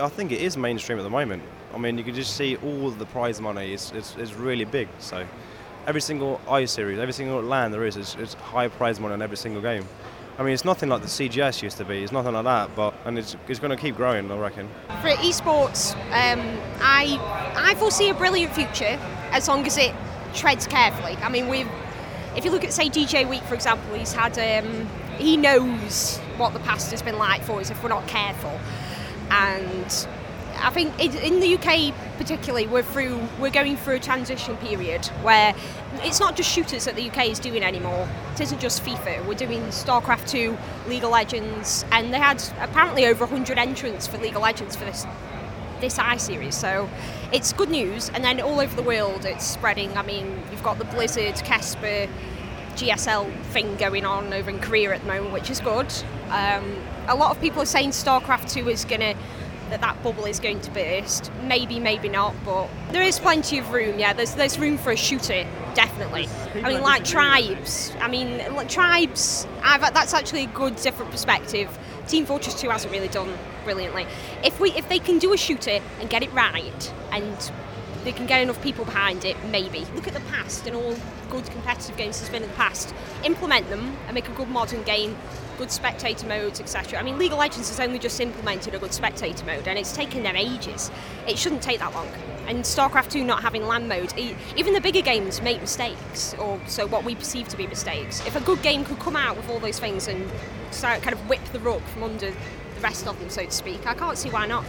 I think it is mainstream at the moment. I mean, you can just see all the prize money is is, really big. So every single i series, every single LAN there is, is, high prize money on every single game. I mean, it's nothing like the CGS used to be. It's nothing like that, but and it's, it's going to keep growing, I reckon. For esports, um, I I foresee a brilliant future as long as it treads carefully. I mean, we've if you look at say DJ Wheat for example, he's had um, he knows what the past has been like for us if we're not careful, and I think in the UK particularly we're through we're going through a transition period where it's not just shooters that the UK is doing anymore. It isn't just FIFA. We're doing StarCraft 2, League of Legends, and they had apparently over 100 entrants for League of Legends for this this i series. So it's good news, and then all over the world it's spreading. I mean, you've got the Blizzard, Casper, GSL thing going on over in Korea at the moment, which is good. Um, a lot of people are saying StarCraft 2 is going to that that bubble is going to burst. Maybe, maybe not, but there is plenty of room. Yeah, there's there's room for a shooter, definitely. I mean, like tribes. I mean, like, tribes. I've, that's actually a good, different perspective. Team Fortress 2 hasn't really done brilliantly. If we if they can do a shooter and get it right and they can get enough people behind it, maybe. Look at the past and all good competitive games there's been in the past. Implement them and make a good modern game, good spectator modes, etc. I mean, League of Legends has only just implemented a good spectator mode and it's taken them ages. It shouldn't take that long. And StarCraft 2 not having LAN mode, even the bigger games make mistakes, or so what we perceive to be mistakes. If a good game could come out with all those things and start kind of whip the rug from under the rest of them, so to speak, I can't see why not.